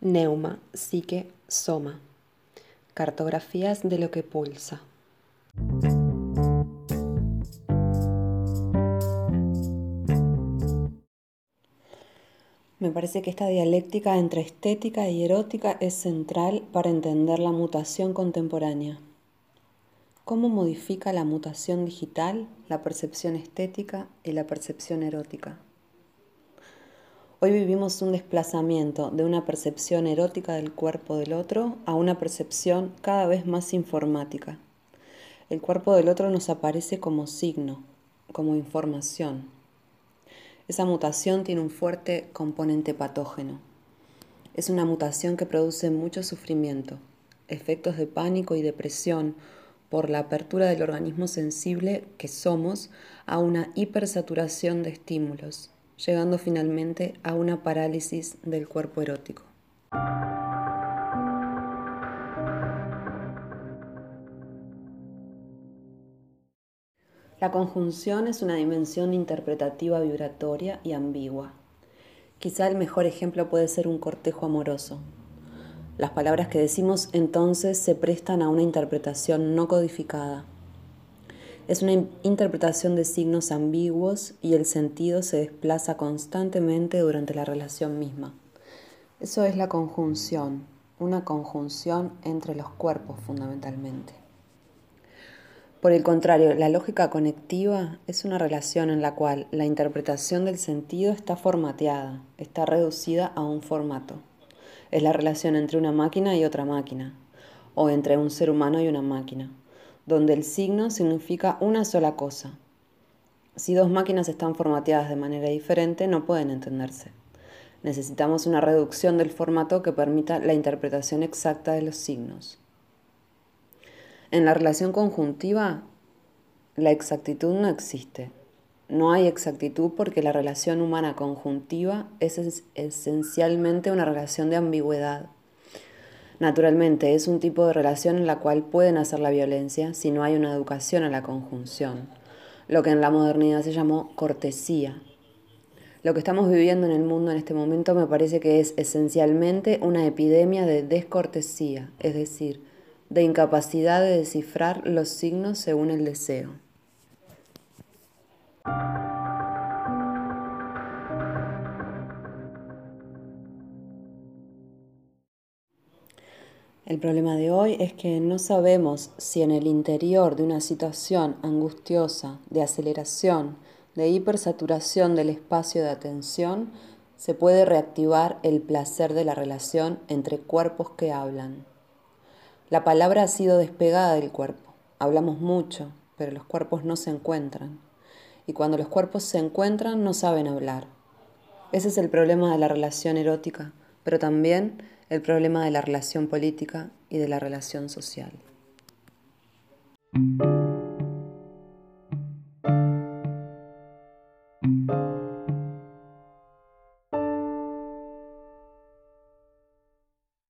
Neuma, psique, soma. Cartografías de lo que pulsa. Me parece que esta dialéctica entre estética y erótica es central para entender la mutación contemporánea. ¿Cómo modifica la mutación digital la percepción estética y la percepción erótica? Hoy vivimos un desplazamiento de una percepción erótica del cuerpo del otro a una percepción cada vez más informática. El cuerpo del otro nos aparece como signo, como información. Esa mutación tiene un fuerte componente patógeno. Es una mutación que produce mucho sufrimiento, efectos de pánico y depresión por la apertura del organismo sensible que somos a una hipersaturación de estímulos, llegando finalmente a una parálisis del cuerpo erótico. La conjunción es una dimensión interpretativa vibratoria y ambigua. Quizá el mejor ejemplo puede ser un cortejo amoroso. Las palabras que decimos entonces se prestan a una interpretación no codificada. Es una interpretación de signos ambiguos y el sentido se desplaza constantemente durante la relación misma. Eso es la conjunción, una conjunción entre los cuerpos fundamentalmente. Por el contrario, la lógica conectiva es una relación en la cual la interpretación del sentido está formateada, está reducida a un formato. Es la relación entre una máquina y otra máquina, o entre un ser humano y una máquina, donde el signo significa una sola cosa. Si dos máquinas están formateadas de manera diferente, no pueden entenderse. Necesitamos una reducción del formato que permita la interpretación exacta de los signos. En la relación conjuntiva, la exactitud no existe. No hay exactitud porque la relación humana conjuntiva es esencialmente una relación de ambigüedad. Naturalmente, es un tipo de relación en la cual pueden hacer la violencia si no hay una educación a la conjunción, lo que en la modernidad se llamó cortesía. Lo que estamos viviendo en el mundo en este momento me parece que es esencialmente una epidemia de descortesía, es decir, de incapacidad de descifrar los signos según el deseo. El problema de hoy es que no sabemos si en el interior de una situación angustiosa, de aceleración, de hipersaturación del espacio de atención, se puede reactivar el placer de la relación entre cuerpos que hablan. La palabra ha sido despegada del cuerpo. Hablamos mucho, pero los cuerpos no se encuentran. Y cuando los cuerpos se encuentran, no saben hablar. Ese es el problema de la relación erótica, pero también el problema de la relación política y de la relación social.